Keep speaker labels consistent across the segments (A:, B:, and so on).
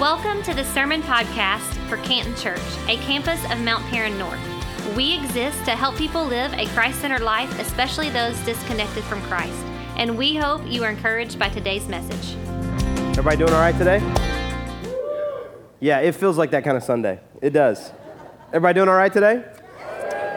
A: Welcome to the Sermon Podcast for Canton Church, a campus of Mount Paran North. We exist to help people live a Christ centered life, especially those disconnected from Christ. And we hope you are encouraged by today's message.
B: Everybody doing all right today? Yeah, it feels like that kind of Sunday. It does. Everybody doing all right today?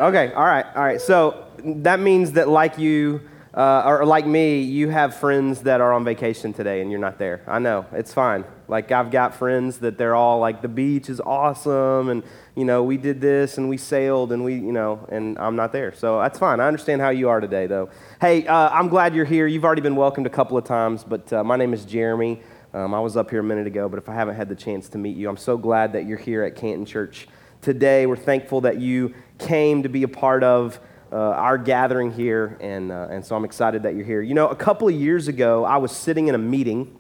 B: Okay, all right, all right. So that means that, like you, uh, or like me, you have friends that are on vacation today and you're not there. I know, it's fine. Like, I've got friends that they're all like, the beach is awesome, and, you know, we did this and we sailed and we, you know, and I'm not there. So that's fine. I understand how you are today, though. Hey, uh, I'm glad you're here. You've already been welcomed a couple of times, but uh, my name is Jeremy. Um, I was up here a minute ago, but if I haven't had the chance to meet you, I'm so glad that you're here at Canton Church today. We're thankful that you came to be a part of uh, our gathering here, and, uh, and so I'm excited that you're here. You know, a couple of years ago, I was sitting in a meeting,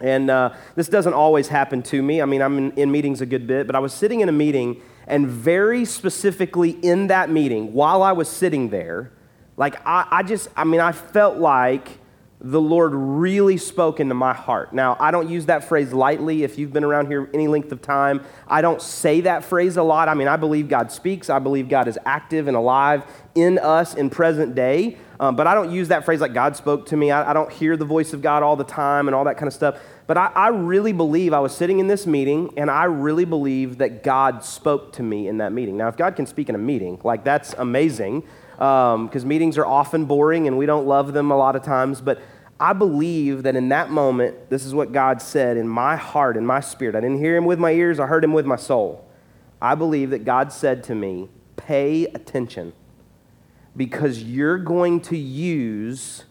B: and uh, this doesn't always happen to me. I mean, I'm in, in meetings a good bit, but I was sitting in a meeting, and very specifically in that meeting, while I was sitting there, like, I, I just, I mean, I felt like the Lord really spoke into my heart. Now, I don't use that phrase lightly. If you've been around here any length of time, I don't say that phrase a lot. I mean, I believe God speaks, I believe God is active and alive in us in present day. Um, but I don't use that phrase like God spoke to me. I, I, don't hear the voice of God all the time and all that kind of stuff. But I, I really believe I was sitting in this meeting and I really believe that God spoke to me in that meeting. Now, if God can speak in a meeting, like that's amazing because um, meetings are often boring and we don't love them a lot of times. But I believe that in that moment, this is what God said in my heart, in my spirit. I didn't hear him with my ears, I heard him with my soul. I believe that God said to me, Pay attention because you're going to use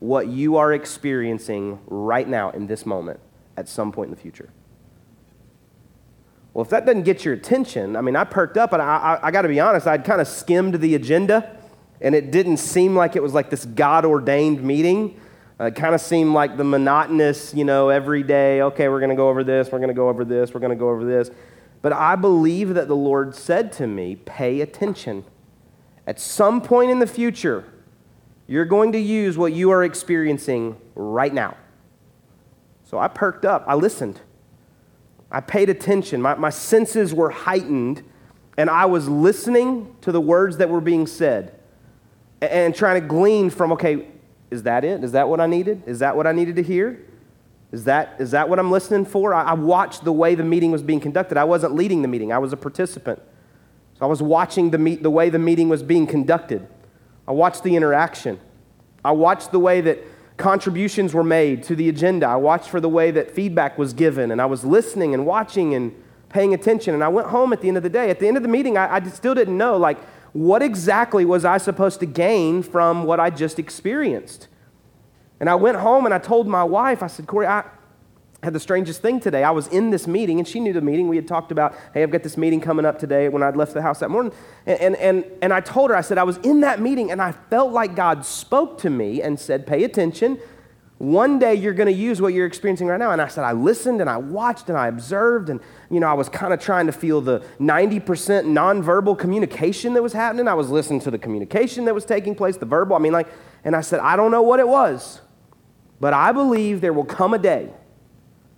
B: what you are experiencing right now in this moment at some point in the future. Well, if that doesn't get your attention, I mean, I perked up, and I, I, I got to be honest, I'd kind of skimmed the agenda, and it didn't seem like it was like this God ordained meeting. Uh, it kind of seemed like the monotonous, you know, every day, okay, we're going to go over this, we're going to go over this, we're going to go over this. But I believe that the Lord said to me, pay attention. At some point in the future, you're going to use what you are experiencing right now. So I perked up, I listened, I paid attention, my, my senses were heightened, and I was listening to the words that were being said and trying to glean from, okay, is that it? Is that what I needed? Is that what I needed to hear? Is that, is that what I'm listening for? I, I watched the way the meeting was being conducted. I wasn't leading the meeting, I was a participant. So I was watching the, meet, the way the meeting was being conducted. I watched the interaction. I watched the way that contributions were made to the agenda. I watched for the way that feedback was given, and I was listening and watching and paying attention. And I went home at the end of the day. At the end of the meeting, I, I still didn't know, like, what exactly was I supposed to gain from what I just experienced? And I went home and I told my wife, I said, Corey, I had the strangest thing today. I was in this meeting, and she knew the meeting. We had talked about, hey, I've got this meeting coming up today when I'd left the house that morning. And, and, and, and I told her, I said, I was in that meeting, and I felt like God spoke to me and said, pay attention. One day you're going to use what you're experiencing right now. And I said, I listened and I watched and I observed. And, you know, I was kind of trying to feel the 90% nonverbal communication that was happening. I was listening to the communication that was taking place, the verbal. I mean, like, and I said, I don't know what it was, but I believe there will come a day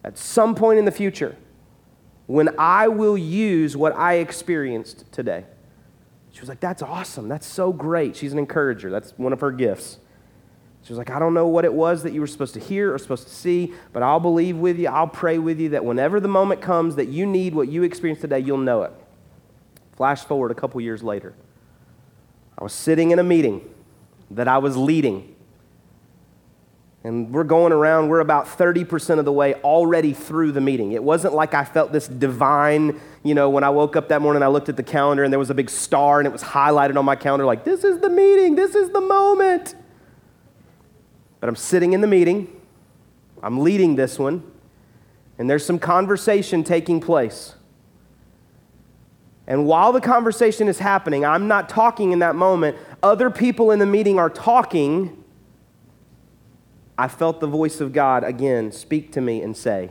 B: at some point in the future when I will use what I experienced today. She was like, That's awesome. That's so great. She's an encourager. That's one of her gifts. She was like, I don't know what it was that you were supposed to hear or supposed to see, but I'll believe with you, I'll pray with you that whenever the moment comes that you need what you experienced today, you'll know it. Flash forward a couple years later. I was sitting in a meeting that I was leading. And we're going around, we're about 30% of the way already through the meeting. It wasn't like I felt this divine, you know, when I woke up that morning, I looked at the calendar and there was a big star and it was highlighted on my calendar like, this is the meeting, this is the moment. But I'm sitting in the meeting, I'm leading this one, and there's some conversation taking place. And while the conversation is happening, I'm not talking in that moment. Other people in the meeting are talking. I felt the voice of God again speak to me and say,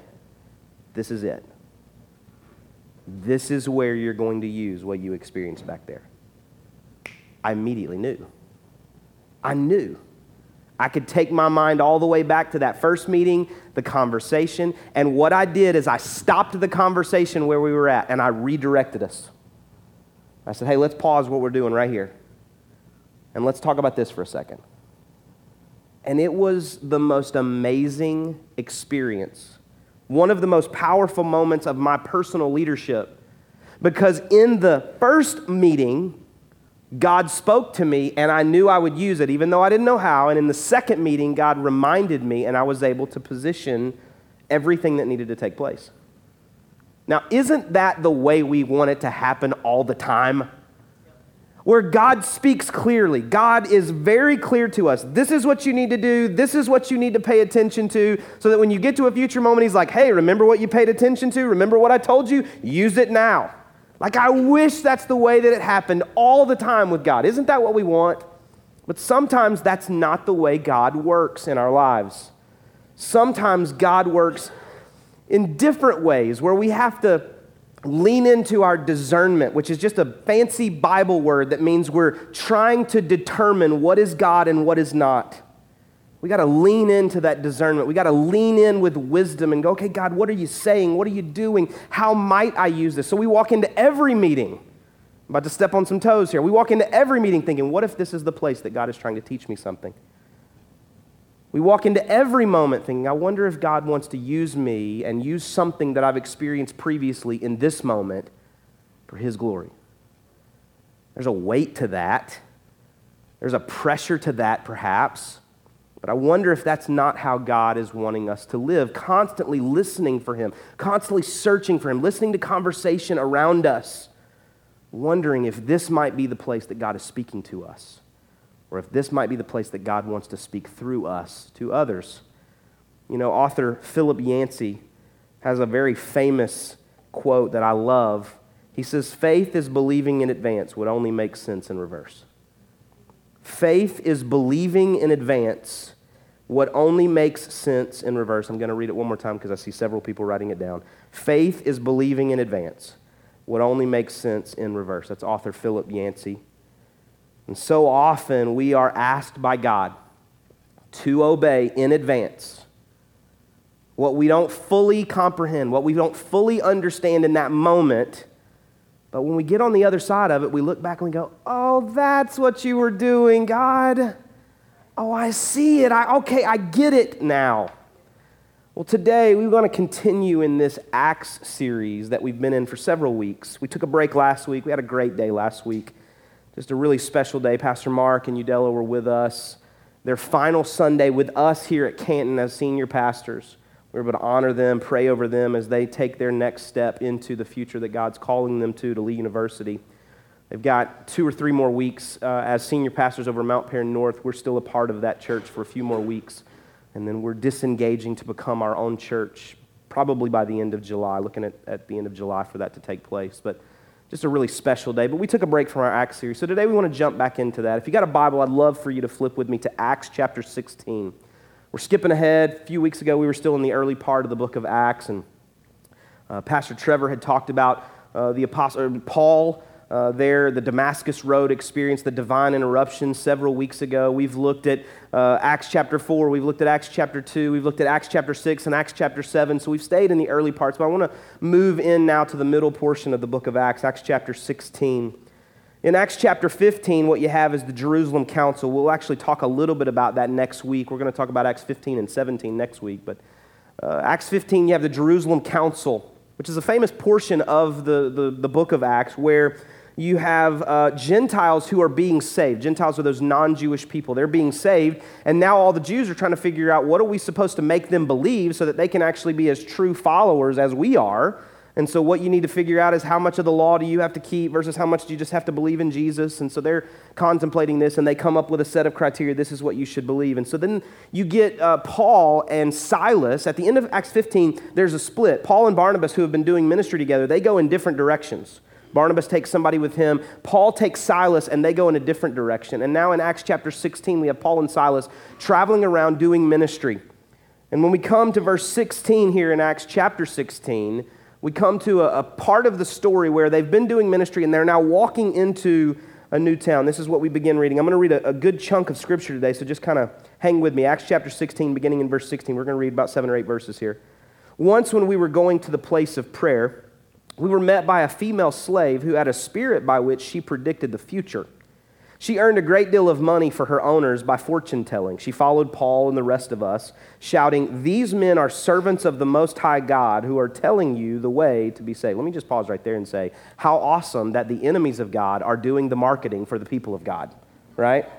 B: This is it. This is where you're going to use what you experienced back there. I immediately knew. I knew. I could take my mind all the way back to that first meeting, the conversation, and what I did is I stopped the conversation where we were at and I redirected us. I said, hey, let's pause what we're doing right here. And let's talk about this for a second. And it was the most amazing experience, one of the most powerful moments of my personal leadership. Because in the first meeting, God spoke to me and I knew I would use it, even though I didn't know how. And in the second meeting, God reminded me and I was able to position everything that needed to take place. Now, isn't that the way we want it to happen all the time? Where God speaks clearly. God is very clear to us. This is what you need to do. This is what you need to pay attention to. So that when you get to a future moment, He's like, hey, remember what you paid attention to? Remember what I told you? Use it now. Like, I wish that's the way that it happened all the time with God. Isn't that what we want? But sometimes that's not the way God works in our lives. Sometimes God works in different ways where we have to lean into our discernment, which is just a fancy Bible word that means we're trying to determine what is God and what is not. We got to lean into that discernment. We got to lean in with wisdom and go, okay, God, what are you saying? What are you doing? How might I use this? So we walk into every meeting. I'm about to step on some toes here. We walk into every meeting thinking, what if this is the place that God is trying to teach me something? We walk into every moment thinking, I wonder if God wants to use me and use something that I've experienced previously in this moment for His glory. There's a weight to that, there's a pressure to that, perhaps. But I wonder if that's not how God is wanting us to live, constantly listening for Him, constantly searching for Him, listening to conversation around us, wondering if this might be the place that God is speaking to us, or if this might be the place that God wants to speak through us to others. You know, author Philip Yancey has a very famous quote that I love. He says, Faith is believing in advance would only make sense in reverse. Faith is believing in advance what only makes sense in reverse. I'm going to read it one more time because I see several people writing it down. Faith is believing in advance what only makes sense in reverse. That's author Philip Yancey. And so often we are asked by God to obey in advance what we don't fully comprehend, what we don't fully understand in that moment but when we get on the other side of it, we look back and we go, oh, that's what you were doing, God. Oh, I see it. I, okay, I get it now. Well, today we want to continue in this Acts series that we've been in for several weeks. We took a break last week. We had a great day last week. Just a really special day. Pastor Mark and Udella were with us. Their final Sunday with us here at Canton as senior pastors. We're able to honor them, pray over them as they take their next step into the future that God's calling them to, to Lee University. They've got two or three more weeks uh, as senior pastors over Mount Paran North. We're still a part of that church for a few more weeks. And then we're disengaging to become our own church probably by the end of July, looking at, at the end of July for that to take place. But just a really special day. But we took a break from our Acts series. So today we want to jump back into that. If you got a Bible, I'd love for you to flip with me to Acts chapter 16. We're skipping ahead. A few weeks ago, we were still in the early part of the book of Acts, and uh, Pastor Trevor had talked about uh, the apostle Paul uh, there, the Damascus Road experience, the divine interruption several weeks ago. We've looked at uh, Acts chapter 4, we've looked at Acts chapter 2, we've looked at Acts chapter 6 and Acts chapter 7. So we've stayed in the early parts, but I want to move in now to the middle portion of the book of Acts, Acts chapter 16. In Acts chapter 15, what you have is the Jerusalem Council. We'll actually talk a little bit about that next week. We're going to talk about Acts 15 and 17 next week. But uh, Acts 15, you have the Jerusalem Council, which is a famous portion of the, the, the book of Acts where you have uh, Gentiles who are being saved. Gentiles are those non Jewish people. They're being saved. And now all the Jews are trying to figure out what are we supposed to make them believe so that they can actually be as true followers as we are. And so, what you need to figure out is how much of the law do you have to keep versus how much do you just have to believe in Jesus. And so, they're contemplating this and they come up with a set of criteria. This is what you should believe. And so, then you get uh, Paul and Silas. At the end of Acts 15, there's a split. Paul and Barnabas, who have been doing ministry together, they go in different directions. Barnabas takes somebody with him. Paul takes Silas, and they go in a different direction. And now in Acts chapter 16, we have Paul and Silas traveling around doing ministry. And when we come to verse 16 here in Acts chapter 16, we come to a, a, part of the story where they've been doing ministry and they're now walking into a new town. This is what we begin reading. I'm going to read a, a good chunk of scripture today, so just kind of hang with me. Acts chapter 16, beginning in verse 16. We're going to read about seven or eight verses here. Once, when we were going to the place of prayer, we were met by a female slave who had a spirit by which she predicted the future. She earned a great deal of money for her owners by fortune telling. She followed Paul and the rest of us, shouting, These men are servants of the Most High God who are telling you the way to be saved. Let me just pause right there and say, How awesome that the enemies of God are doing the marketing for the people of God, right?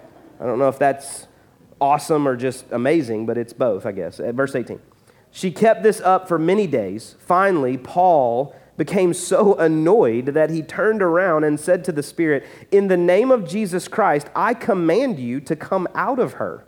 B: I don't know if that's awesome or just amazing, but it's both, I guess. At verse 18. She kept this up for many days. Finally, Paul became so annoyed that he turned around and said to the Spirit, In the name of Jesus Christ, I command you to come out of her.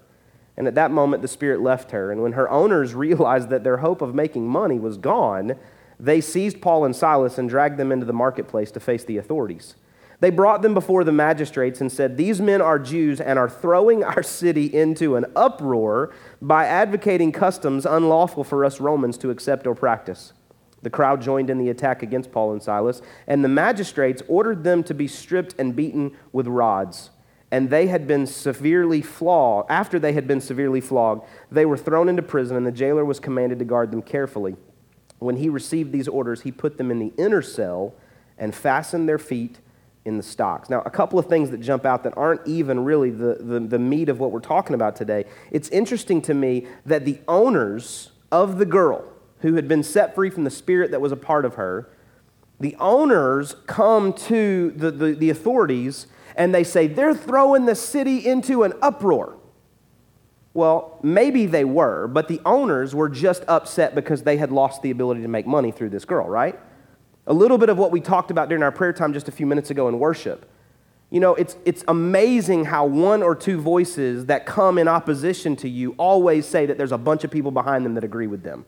B: And at that moment, the Spirit left her. And when her owners realized that their hope of making money was gone, they seized Paul and Silas and dragged them into the marketplace to face the authorities. They brought them before the magistrates and said, These men are Jews and are throwing our city into an uproar by advocating customs unlawful for us Romans to accept or practice. The crowd joined in the attack against Paul and Silas, and the magistrates ordered them to be stripped and beaten with rods. And they had been severely flogged. After they had been severely flogged, they were thrown into prison, and the jailer was commanded to guard them carefully. When he received these orders, he put them in the inner cell and fastened their feet in the stocks. Now, a couple of things that jump out that aren't even really the, the, the meat of what we're talking about today. It's interesting to me that the owners of the girl, who had been set free from the spirit that was a part of her, the owners come to the, the, the authorities and they say, they're throwing the city into an uproar. Well, maybe they were, but the owners were just upset because they had lost the ability to make money through this girl, right? A little bit of what we talked about during our prayer time just a few minutes ago in worship. You know, it's, it's amazing how one or two voices that come in opposition to you always say that there's a bunch of people behind them that agree with them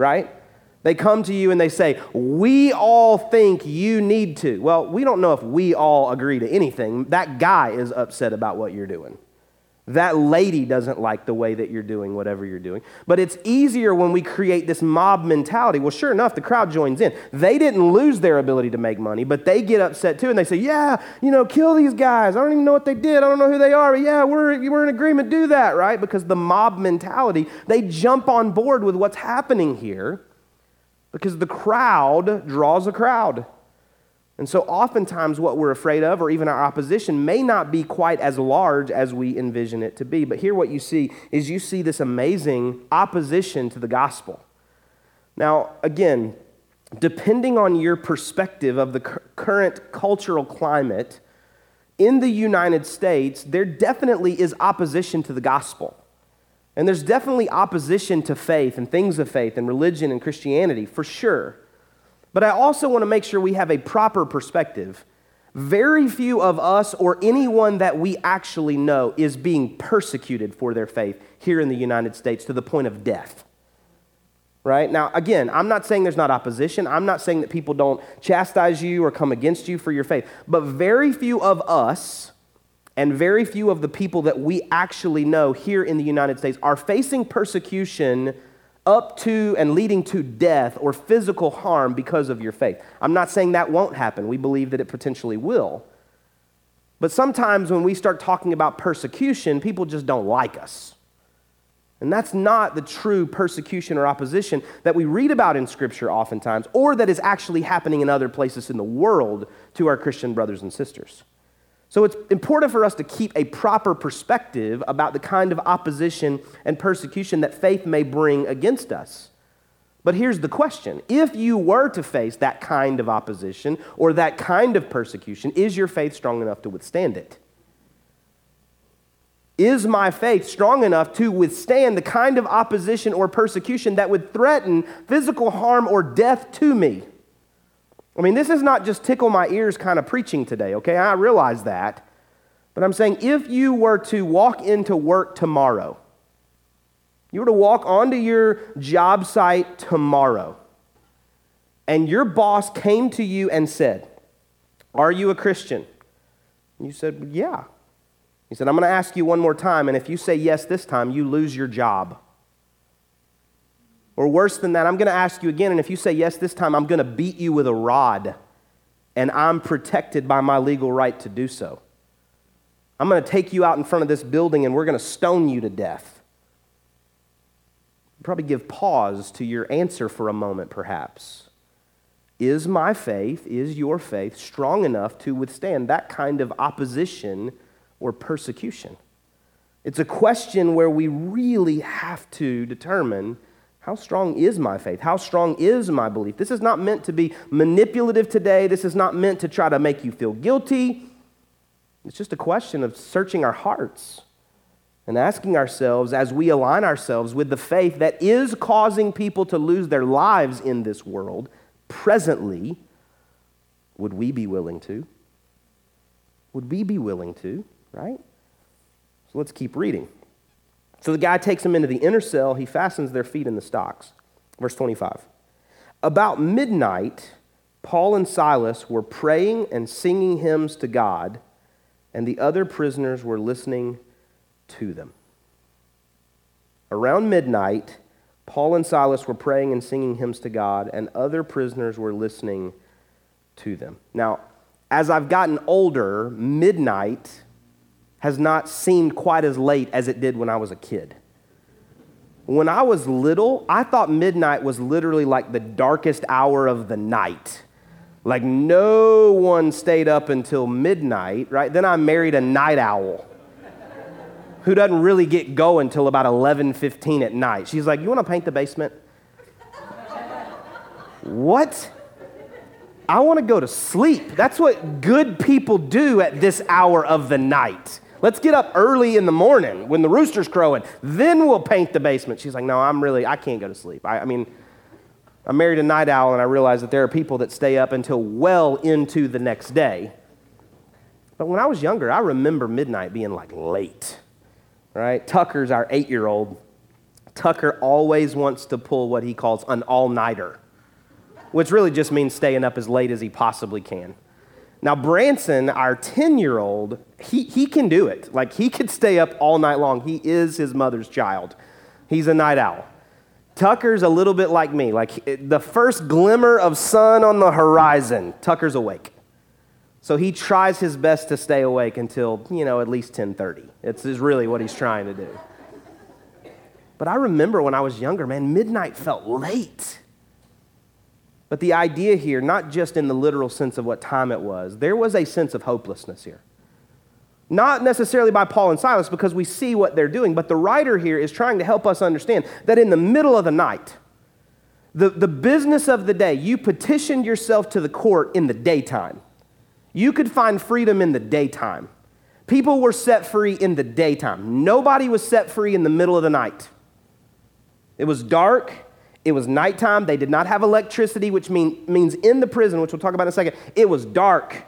B: right? They come to you and they say, We all think you need to. Well, we don't know if we all agree to anything. That guy is upset about what you're doing. That lady doesn't like the way that you're doing whatever you're doing. But it's easier when we create this mob mentality. Well, sure enough, the crowd joins in. They didn't lose their ability to make money, but they get upset too and they say, Yeah, you know, kill these guys. I don't even know what they did. I don't know who they are. But yeah, we're, we're in agreement. Do that, right? Because the mob mentality, they jump on board with what's happening here because the crowd draws a crowd. And so, oftentimes, what we're afraid of, or even our opposition, may not be quite as large as we envision it to be. But here, what you see is you see this amazing opposition to the gospel. Now, again, depending on your perspective of the current cultural climate in the United States, there definitely is opposition to the gospel. And there's definitely opposition to faith and things of faith and religion and Christianity, for sure. But I also want to make sure we have a proper perspective. Very few of us or anyone that we actually know is being persecuted for their faith here in the United States to the point of death. Right? Now, again, I'm not saying there's not opposition. I'm not saying that people don't chastise you or come against you for your faith. But very few of us and very few of the people that we actually know here in the United States are facing persecution up to and leading to death or physical harm because of your faith. I'm not saying that won't happen. We believe that it potentially will. But sometimes when we start talking about persecution, people just don't like us. And that's not the true persecution or opposition that we read about in Scripture oftentimes, or that is actually happening in other places in the world to our Christian brothers and sisters. So it's important for us to keep a proper perspective about the kind of opposition and persecution that faith may bring against us. But here's the question if you were to face that kind of opposition or that kind of persecution, is your faith strong enough to withstand it? Is my faith strong enough to withstand the kind of opposition or persecution that would threaten physical harm or death to me? I mean, this is not just tickle my ears kind of preaching today, okay? I realize that. But I'm saying if you were to walk into work tomorrow, you were to walk onto your job site tomorrow, and your boss came to you and said, Are you a Christian? And you said, Yeah. He said, I'm going to ask you one more time, and if you say yes this time, you lose your job. Or worse than that, I'm going to ask you again, and if you say yes this time, I'm going to beat you with a rod, and I'm protected by my legal right to do so. I'm going to take you out in front of this building and we're going to stone you to death. Probably give pause to your answer for a moment, perhaps. Is my faith, is your faith strong enough to withstand that kind of opposition or persecution? It's a question where we really have to determine how strong is my faith? How strong is my belief? This is not meant to be manipulative today. This is not meant to try to make you feel guilty. It's just a question of searching our hearts and asking ourselves as we align ourselves with the faith that is causing people to lose their lives in this world presently, would we be willing to? Would we be willing to, right? So let's keep reading. So the guy takes them into the inner cell, he fastens their feet in the stocks. Verse 25. About midnight, Paul and Silas were praying and singing hymns to God and the other prisoners were listening to them. Around midnight, Paul and Silas were praying and singing hymns to God, and other prisoners were listening to them. Now, as I've gotten older, midnight has not seemed quite as late as it did when I was a kid. When I was little, I thought midnight was literally like the darkest hour of the night. Like no one stayed up until midnight, right? Then I married a night owl who doesn't really get going until about 11:15 at night. She's like, "You want to paint the basement?" what? I want to go to sleep. That's what good people do at this hour of the night. Let's get up early in the morning when the rooster's crowing. Then we'll paint the basement. She's like, No, I'm really, I can't go to sleep. I, I mean, I'm married a night owl and I realized that there are people that stay up until well into the next day. But when I was younger, I remember midnight being like late, right? Tucker's our eight year old. Tucker always wants to pull what he calls an all nighter, which really just means staying up as late as he possibly can. Now, Branson, our 10 year old, he, he can do it. Like, he could stay up all night long. He is his mother's child. He's a night owl. Tucker's a little bit like me. Like the first glimmer of sun on the horizon, Tucker's awake. So he tries his best to stay awake until, you know, at least 10:30. It's is really what he's trying to do. But I remember when I was younger, man, midnight felt late. But the idea here, not just in the literal sense of what time it was, there was a sense of hopelessness here. Not necessarily by Paul and Silas because we see what they're doing, but the writer here is trying to help us understand that in the middle of the night, the, the business of the day, you petitioned yourself to the court in the daytime. You could find freedom in the daytime. People were set free in the daytime. Nobody was set free in the middle of the night. It was dark. It was nighttime. They did not have electricity, which mean, means in the prison, which we'll talk about in a second, it was dark.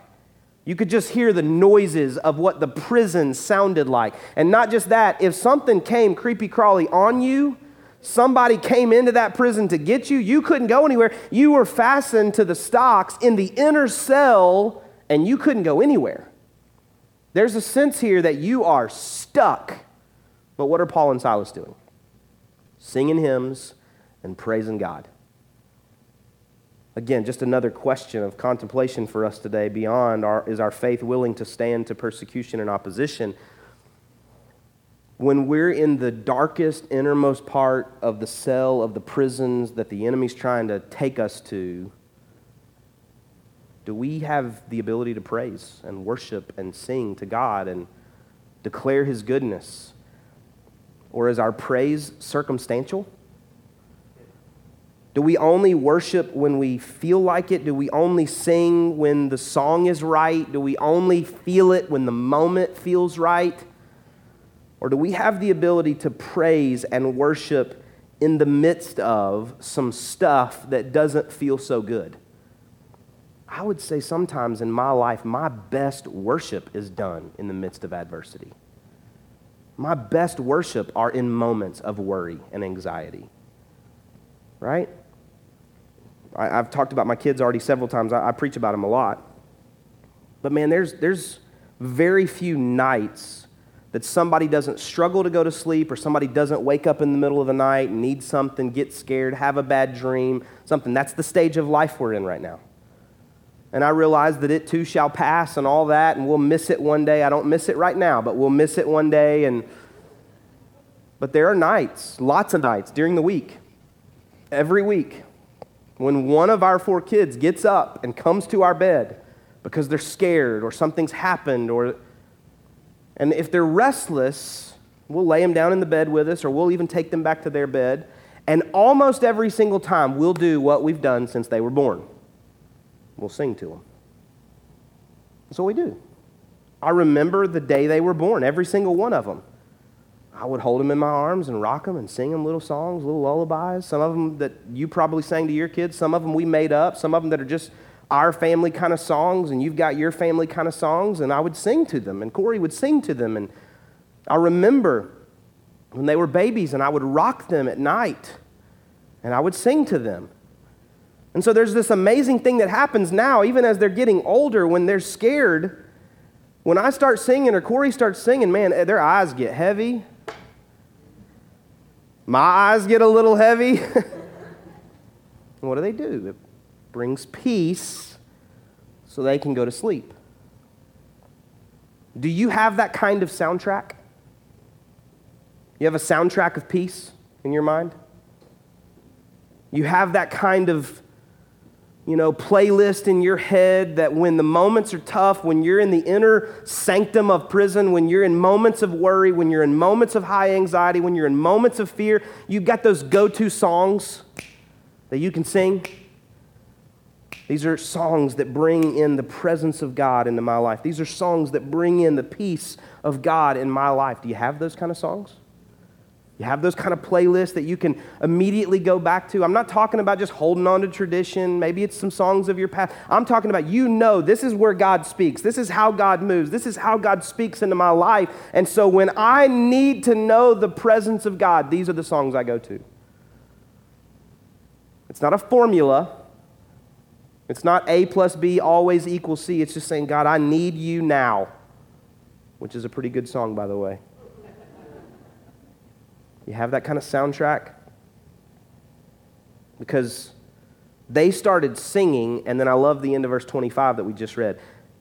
B: You could just hear the noises of what the prison sounded like. And not just that, if something came creepy crawly on you, somebody came into that prison to get you, you couldn't go anywhere. You were fastened to the stocks in the inner cell and you couldn't go anywhere. There's a sense here that you are stuck. But what are Paul and Silas doing? Singing hymns and praising God. Again, just another question of contemplation for us today beyond our, is our faith willing to stand to persecution and opposition? When we're in the darkest, innermost part of the cell of the prisons that the enemy's trying to take us to, do we have the ability to praise and worship and sing to God and declare his goodness? Or is our praise circumstantial? Do we only worship when we feel like it? Do we only sing when the song is right? Do we only feel it when the moment feels right? Or do we have the ability to praise and worship in the midst of some stuff that doesn't feel so good? I would say sometimes in my life, my best worship is done in the midst of adversity. My best worship are in moments of worry and anxiety. Right? I, have talked about my kids already several times. I, I preach about them a lot. But man, there's, there's very few nights that somebody doesn't struggle to go to sleep or somebody doesn't wake up in the middle of the night, need something, get scared, have a bad dream, something. That's the stage of life we're in right now. And I realize that it too shall pass and all that, and we'll miss it one day. I don't miss it right now, but we'll miss it one day. And but there are nights, lots of nights during the week, every week, when one of our four kids gets up and comes to our bed because they're scared or something's happened or and if they're restless, we'll lay them down in the bed with us or we'll even take them back to their bed. And almost every single time, we'll do what we've done since they were born. We'll sing to them. That's what we do. I remember the day they were born, every single one of them. I would hold them in my arms and rock them and sing them little songs, little lullabies. Some of them that you probably sang to your kids, some of them we made up, some of them that are just our family kind of songs, and you've got your family kind of songs, and I would sing to them, and Corey would sing to them. And I remember when they were babies, and I would rock them at night, and I would sing to them. And so there's this amazing thing that happens now, even as they're getting older, when they're scared. When I start singing or Corey starts singing, man, their eyes get heavy. My eyes get a little heavy. what do they do? It brings peace so they can go to sleep. Do you have that kind of soundtrack? You have a soundtrack of peace in your mind? You have that kind of you know, playlist in your head that when the moments are tough, when you're in the inner sanctum of prison, when you're in moments of worry, when you're in moments of high anxiety, when you're in moments of fear, you've got those go to songs that you can sing. These are songs that bring in the presence of God into my life. These are songs that bring in the peace of God in my life. Do you have those kind of songs? You have those kind of playlists that you can immediately go back to. I'm not talking about just holding on to tradition. Maybe it's some songs of your past. I'm talking about you know this is where God speaks. This is how God moves. This is how God speaks into my life. And so when I need to know the presence of God, these are the songs I go to. It's not a formula. It's not A plus B always equals C. It's just saying, God, I need you now, which is a pretty good song, by the way. You have that kind of soundtrack? Because they started singing, and then I love the end of verse 25 that we just read,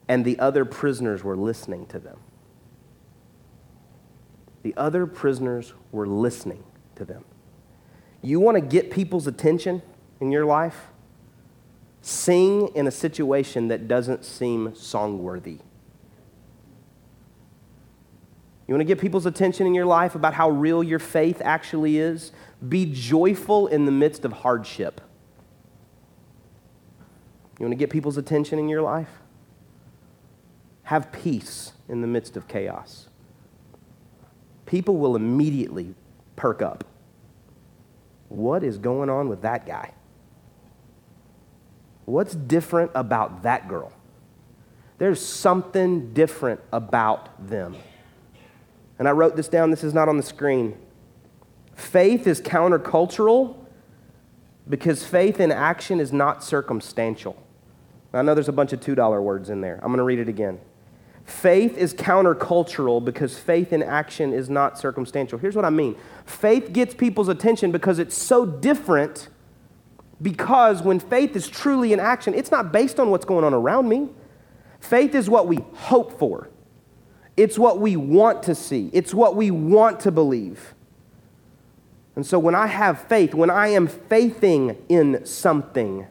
B: and the other prisoners were listening to them. The other prisoners were listening to them. You want to get people's attention in your life? Sing in a situation that doesn't seem song worthy. You want to get people's attention in your life about how real your faith actually is? Be joyful in the midst of hardship. You want to get people's attention in your life? Have peace in the midst of chaos. People will immediately perk up. What is going on with that guy? What's different about that girl? There's something different about them. And I wrote this down, this is not on the screen. Faith is countercultural because faith in action is not circumstantial. I know there's a bunch of $2 words in there. I'm going to read it again. Faith is countercultural because faith in action is not circumstantial. Here's what I mean faith gets people's attention because it's so different. Because when faith is truly in action, it's not based on what's going on around me. Faith is what we hope for. It's what we want to see, it's what we want to believe. And so when I have faith, when I am faithing in something,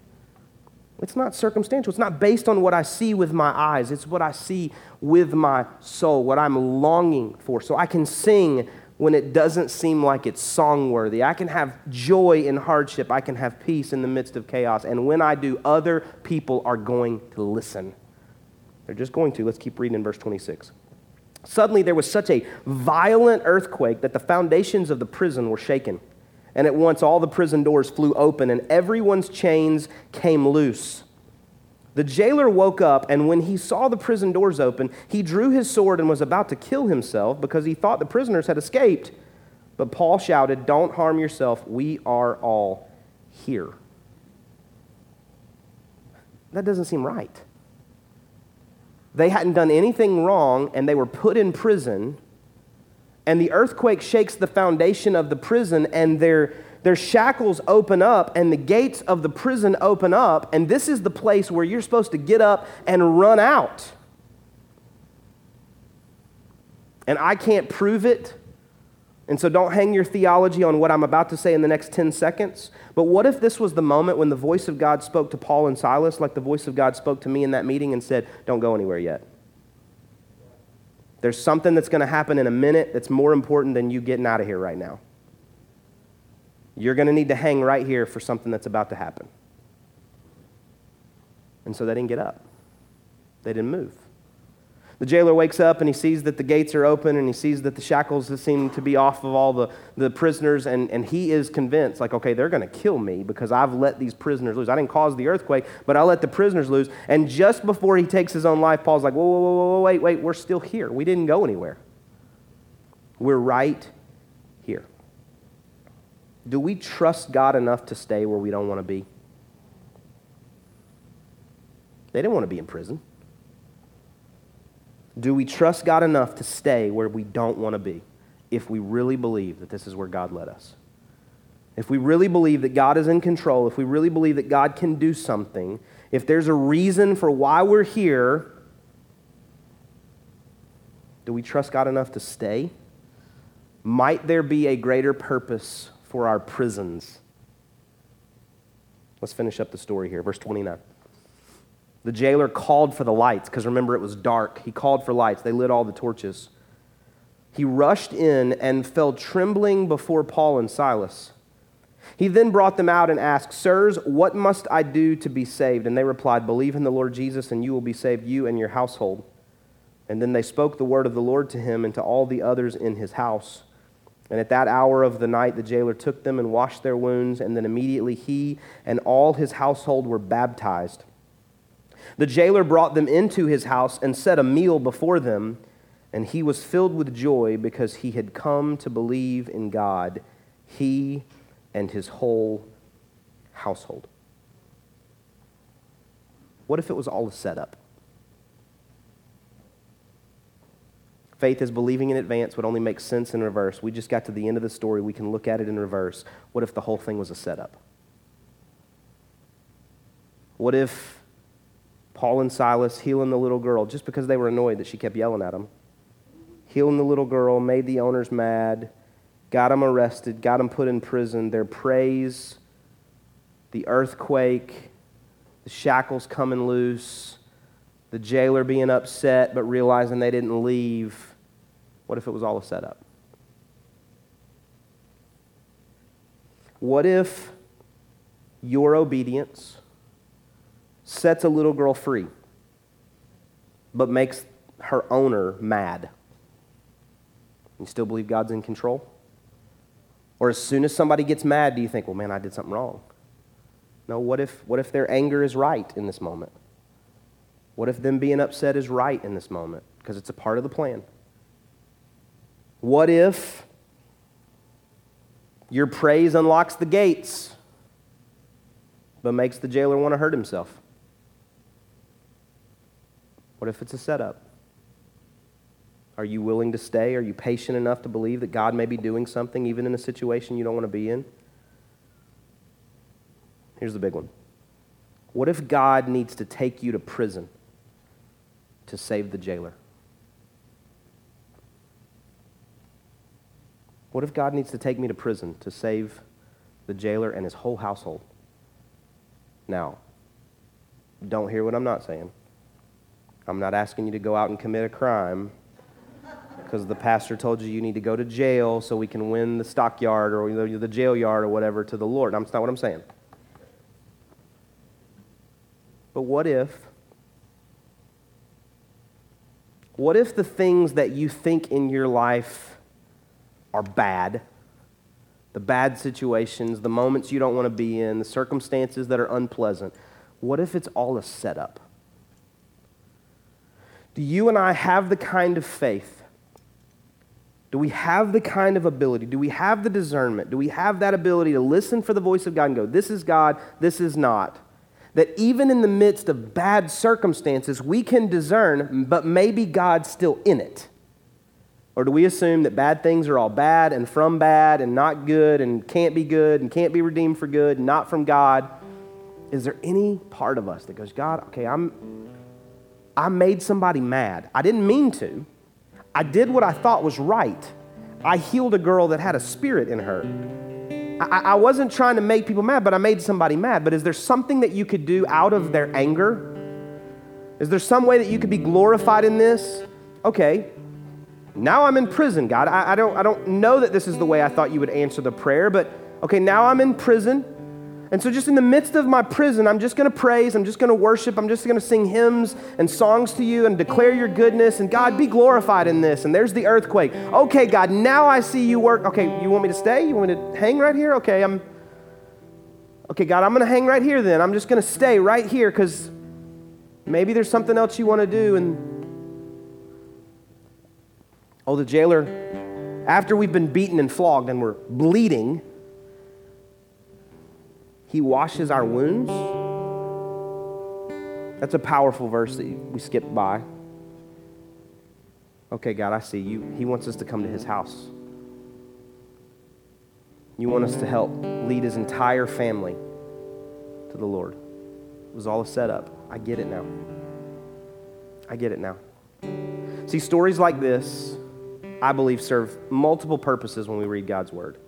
B: it's not circumstantial. It's not based on what I see with my eyes. It's what I see with my soul, what I'm longing for. So I can sing when it doesn't seem like it's song worthy. I can have joy in hardship. I can have peace in the midst of chaos. And when I do, other people are going to listen. They're just going to. Let's keep reading in verse 26. Suddenly, there was such a violent earthquake that the foundations of the prison were shaken. And at once, all the prison doors flew open, and everyone's chains came loose. The jailer woke up, and when he saw the prison doors open, he drew his sword and was about to kill himself because he thought the prisoners had escaped. But Paul shouted, Don't harm yourself. We are all here. That doesn't seem right. They hadn't done anything wrong and they were put in prison. And the earthquake shakes the foundation of the prison, and they're their shackles open up and the gates of the prison open up, and this is the place where you're supposed to get up and run out. And I can't prove it. And so don't hang your theology on what I'm about to say in the next 10 seconds. But what if this was the moment when the voice of God spoke to Paul and Silas, like the voice of God spoke to me in that meeting and said, Don't go anywhere yet? There's something that's going to happen in a minute that's more important than you getting out of here right now. You're going to need to hang right here for something that's about to happen. And so they didn't get up, they didn't move. The jailer wakes up and he sees that the gates are open and he sees that the shackles seem to be off of all the, the prisoners, and, and he is convinced, like, okay, they're going to kill me because I've let these prisoners loose. I didn't cause the earthquake, but I let the prisoners loose. And just before he takes his own life, Paul's like, whoa, whoa, whoa, whoa, wait, wait, we're still here. We didn't go anywhere. We're right here. Do we trust God enough to stay where we don't want to be? They didn't want to be in prison. Do we trust God enough to stay where we don't want to be if we really believe that this is where God led us? If we really believe that God is in control, if we really believe that God can do something, if there's a reason for why we're here, do we trust God enough to stay? Might there be a greater purpose for our prisons? Let's finish up the story here. Verse 29. The jailer called for the lights because remember, it was dark. He called for lights. They lit all the torches. He rushed in and fell trembling before Paul and Silas. He then brought them out and asked, Sirs, what must I do to be saved? And they replied, Believe in the Lord Jesus, and you will be saved, you and your household. And then they spoke the word of the Lord to him and to all the others in his house. And at that hour of the night, the jailer took them and washed their wounds, and then immediately he and all his household were baptized. The jailer brought them into his house and set a meal before them, and he was filled with joy because he had come to believe in God, he and his whole household. What if it was all a setup? Faith is believing in advance would only make sense in reverse. We just got to the end of the story. We can look at it in reverse. What if the whole thing was a setup? What if Paul and Silas healing the little girl just because they were annoyed that she kept yelling at them. Healing the little girl, made the owners mad, got them arrested, got them put in prison. Their praise, the earthquake, the shackles coming loose, the jailer being upset but realizing they didn't leave. What if it was all a setup? What if your obedience sets a little girl free, but makes her owner mad. You still believe God's in control? Or as soon as somebody gets mad, do you think, well, man, I did something wrong? No, what if, what if their anger is right in this moment? What if them being upset is right in this moment? Because it's a part of the plan. What if your praise unlocks the gates, but makes the jailer want to hurt himself? What if it's a setup? Are you willing to stay? Are you patient enough to believe that God may be doing something even in a situation you don't want to be in? Here's the big one. What if God needs to take you to prison to save the jailer? What if God needs to take me to prison to save the jailer and his whole household? Now, don't hear what I'm not saying. I'm not asking you to go out and commit a crime because the pastor told you you need to go to jail so we can win the stockyard or the jail yard or whatever to the Lord. That's not what I'm saying. But what if, what if the things that you think in your life are bad, the bad situations, the moments you don't want to be in, the circumstances that are unpleasant, what if it's all a setup? Do you and I have the kind of faith? Do we have the kind of ability? Do we have the discernment? Do we have that ability to listen for the voice of God and go, this is God, this is not? That even in the midst of bad circumstances, we can discern, but maybe God's still in it. Or do we assume that bad things are all bad and from bad and not good and can't be good and can't be redeemed for good, not from God? Is there any part of us that goes, God, okay, I'm, I made somebody mad. I didn't mean to. I did what I thought was right. I healed a girl that had a spirit in her. I, I wasn't trying to make people mad, but I made somebody mad. But is there something that you could do out of their anger? Is there some way that you could be glorified in this? Okay, now I'm in prison, God. I, I, don't, I don't know that this is the way I thought you would answer the prayer, but okay, now I'm in prison. And so, just in the midst of my prison, I'm just going to praise, I'm just going to worship, I'm just going to sing hymns and songs to you and declare your goodness. And God, be glorified in this. And there's the earthquake. Okay, God, now I see you work. Okay, you want me to stay? You want me to hang right here? Okay, I'm. Okay, God, I'm going to hang right here then. I'm just going to stay right here because maybe there's something else you want to do. And oh, the jailer, after we've been beaten and flogged and we're bleeding, he washes our wounds. That's a powerful verse that we skipped by. Okay, God, I see you. He wants us to come to his house. You want us to help lead his entire family to the Lord. It was all a setup. I get it now. I get it now. See, stories like this, I believe, serve multiple purposes when we read God's word.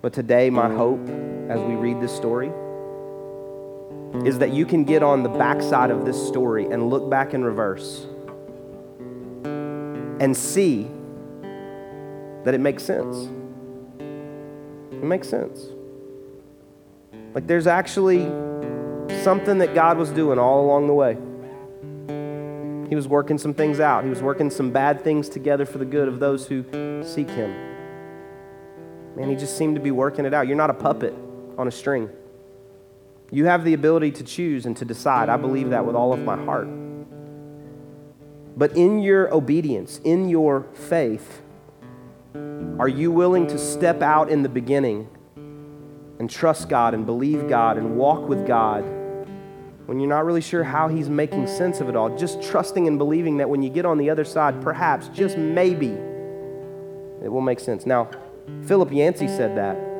B: But today, my hope as we read this story is that you can get on the backside of this story and look back in reverse and see that it makes sense. It makes sense. Like there's actually something that God was doing all along the way. He was working some things out, He was working some bad things together for the good of those who seek Him. Man, he just seemed to be working it out. You're not a puppet on a string. You have the ability to choose and to decide. I believe that with all of my heart. But in your obedience, in your faith, are you willing to step out in the beginning and trust God and believe God and walk with God when you're not really sure how He's making sense of it all? Just trusting and believing that when you get on the other side, perhaps, just maybe, it will make sense. Now, Philip Yancey said that.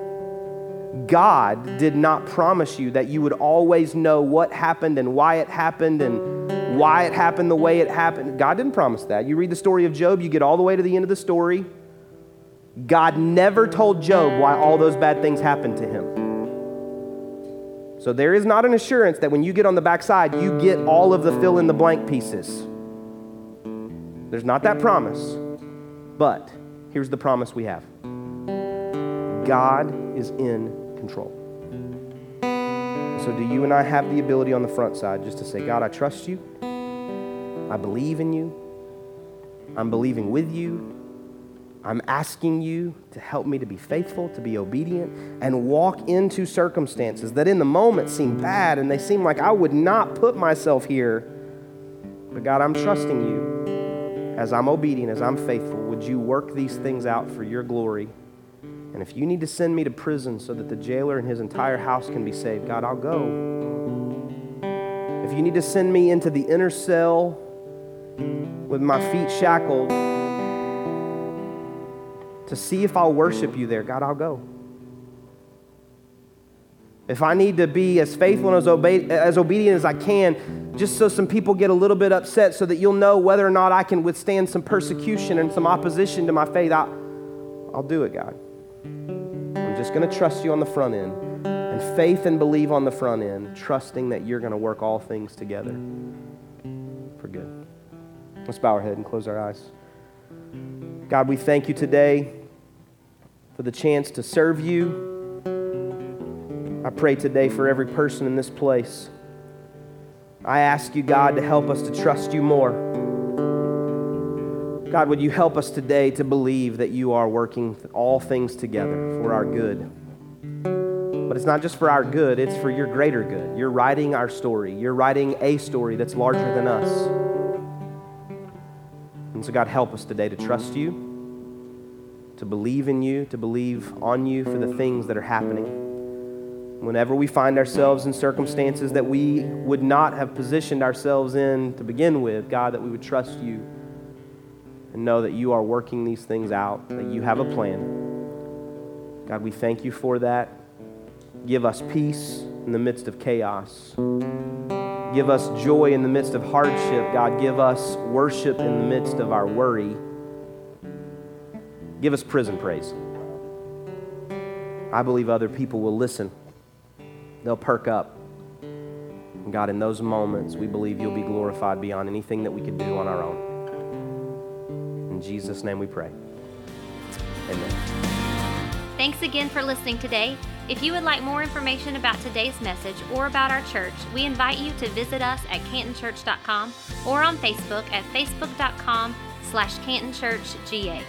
B: God did not promise you that you would always know what happened and why it happened and why it happened the way it happened. God didn't promise that. You read the story of Job, you get all the way to the end of the story. God never told Job why all those bad things happened to him. So there is not an assurance that when you get on the backside, you get all of the fill in the blank pieces. There's not that promise. But here's the promise we have God is in control. So, do you and I have the ability on the front side just to say, God, I trust you. I believe in you. I'm believing with you. I'm asking you to help me to be faithful, to be obedient, and walk into circumstances that in the moment seem bad and they seem like I would not put myself here. But God, I'm trusting you. As I'm obedient, as I'm faithful, would you work these things out for your glory? And if you need to send me to prison so that the jailer and his entire house can be saved, God, I'll go. If you need to send me into the inner cell with my feet shackled to see if I'll worship you there, God, I'll go. If I need to be as faithful and as, obe- as obedient as I can, just so some people get a little bit upset, so that you'll know whether or not I can withstand some persecution and some opposition to my faith, I'll, I'll do it, God. Just going to trust you on the front end and faith and believe on the front end, trusting that you're going to work all things together for good. Let's bow our head and close our eyes. God, we thank you today for the chance to serve you. I pray today for every person in this place. I ask you, God, to help us to trust you more. God, would you help us today to believe that you are working all things together for our good? But it's not just for our good, it's for your greater good. You're writing our story. You're writing a story that's larger than us. And so, God, help us today to trust you, to believe in you, to believe on you for the things that are happening. Whenever we find ourselves in circumstances that we would not have positioned ourselves in to begin with, God, that we would trust you and know that you are working these things out, that you have a plan. God, we thank you for that. Give us peace in the midst of chaos. Give us joy in the midst of hardship. God, give us worship in the midst of our worry. Give us prison praise. I believe other people will listen, they'll perk up. God, in those moments, we believe you'll be glorified beyond anything that we could do on our own. In Jesus' name we pray. Amen.
A: Thanks again for listening today. If you would like more information about today's message or about our church, we invite you to visit us at cantonchurch.com or on Facebook at facebook.com slash cantonchurchga.